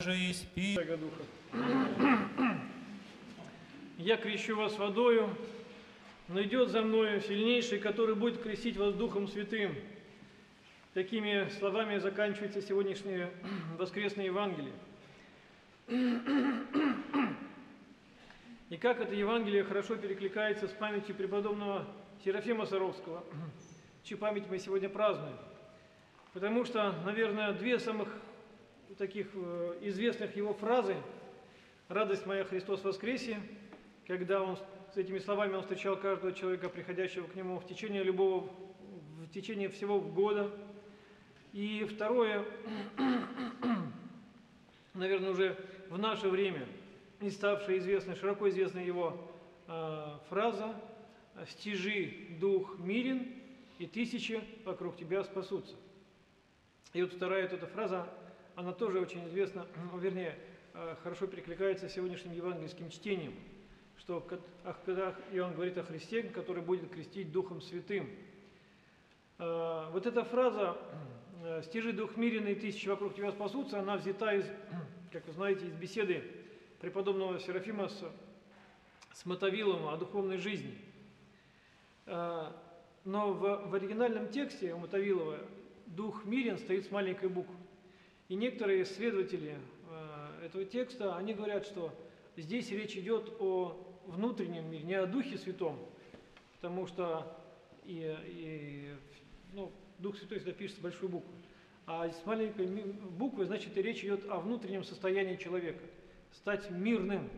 же и спи. Я крещу вас водою, но идет за мною сильнейший, который будет крестить вас Духом Святым. Такими словами заканчивается сегодняшнее воскресное Евангелие. И как это Евангелие хорошо перекликается с памятью преподобного Серафима Саровского, чью память мы сегодня празднуем. Потому что, наверное, две самых таких э, известных его фразы «Радость моя, Христос воскресе», когда он с этими словами он встречал каждого человека, приходящего к нему в течение любого, в течение всего года. И второе, наверное, уже в наше время не ставшая известной, широко известная его э, фраза «Стяжи дух мирен, и тысячи вокруг тебя спасутся». И вот вторая вот эта фраза, она тоже очень известна, вернее, э, хорошо перекликается с сегодняшним евангельским чтением, что когда Иоанн говорит о Христе, который будет крестить Духом Святым. Э, вот эта фраза э, «Стяжи дух мирен, и тысячи вокруг тебя спасутся», она взята из, как вы знаете, из беседы преподобного Серафима с, с Мотовиловым о духовной жизни. Но в, в оригинальном тексте у Мотовилова «дух мирен» стоит с маленькой буквы. И некоторые исследователи э, этого текста, они говорят, что здесь речь идет о внутреннем мире, не о Духе Святом, потому что и, и, ну, Дух Святой всегда пишется большой буквы. А с маленькой буквы, значит, и речь идет о внутреннем состоянии человека, стать мирным.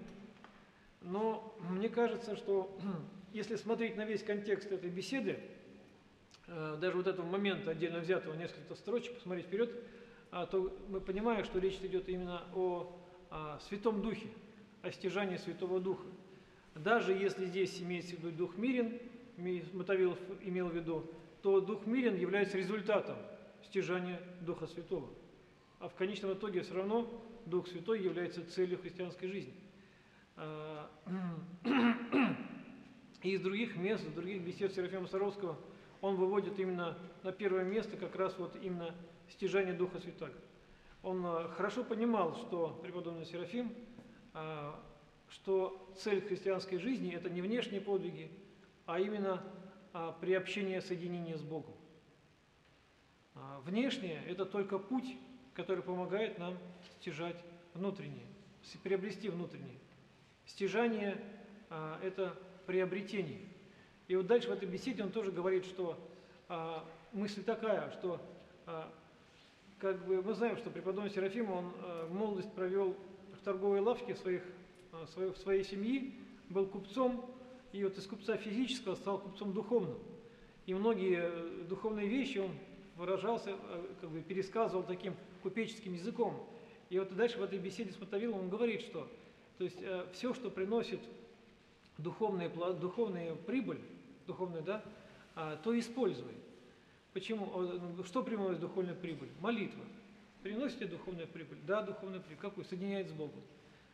Но мне кажется, что если смотреть на весь контекст этой беседы, э, даже вот этого момента отдельно взятого несколько строчек, посмотреть вперед, то мы понимаем, что речь идет именно о, о Святом Духе, о стяжании Святого Духа. Даже если здесь имеется в виду Дух мирен, Мотовилов имел в виду, то Дух мирен является результатом стяжания Духа Святого. А в конечном итоге все равно Дух Святой является целью христианской жизни. А, и из других мест, из других бесед Серафима Саровского он выводит именно на первое место как раз вот именно стяжание Духа Святаго. Он э, хорошо понимал, что преподобный Серафим, э, что цель христианской жизни – это не внешние подвиги, а именно э, приобщение, соединение с Богом. Внешнее – это только путь, который помогает нам стяжать внутреннее, приобрести внутреннее. Стяжание – это приобретение. И вот дальше в этой беседе он тоже говорит, что мысль такая, что как бы мы знаем, что преподобный Серафим, он э, молодость провел в торговой лавке своих, э, своей, своей семьи, был купцом, и вот из купца физического стал купцом духовным. И многие э, духовные вещи он выражался, как бы пересказывал таким купеческим языком. И вот дальше в этой беседе с Мотовилом он говорит, что то есть, все, что приносит духовные, духовную прибыль, духовную, да, то используй. Почему? Ну, что приносит духовная прибыль? Молитва. Приносит ли духовная прибыль? Да, духовная прибыль. Какую? Соединяет с Богом.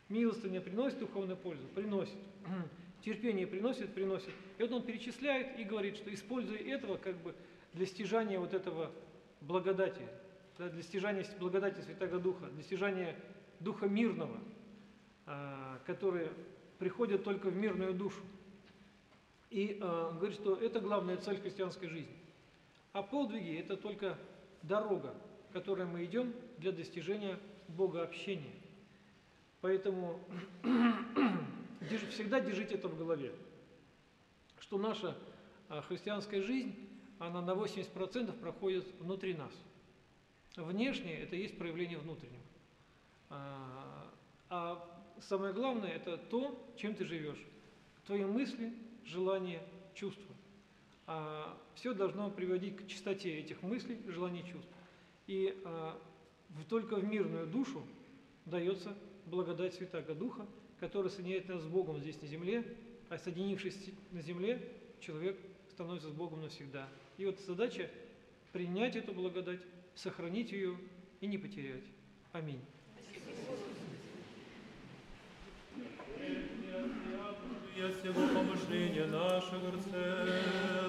Милостыня приносит духовную пользу? Приносит. Терпение приносит? Приносит. И вот он перечисляет и говорит, что используя этого как бы для стяжания вот этого благодати, да, для стяжания благодати Святого Духа, для стяжания Духа мирного, а, который приходит только в мирную душу. И а, говорит, что это главная цель христианской жизни. А подвиги – это только дорога, которой мы идем для достижения богообщения. Поэтому всегда держите это в голове, что наша а, христианская жизнь, она на 80% проходит внутри нас. Внешнее – это есть проявление внутреннего. А, а самое главное – это то, чем ты живешь. Твои мысли, желания, чувства а, все должно приводить к чистоте этих мыслей, желаний, чувств. И а, только в мирную душу дается благодать Святаго Духа, который соединяет нас с Богом здесь на земле, а соединившись на земле, человек становится с Богом навсегда. И вот задача принять эту благодать, сохранить ее и не потерять. Аминь. Я всего помышления нашего сердца.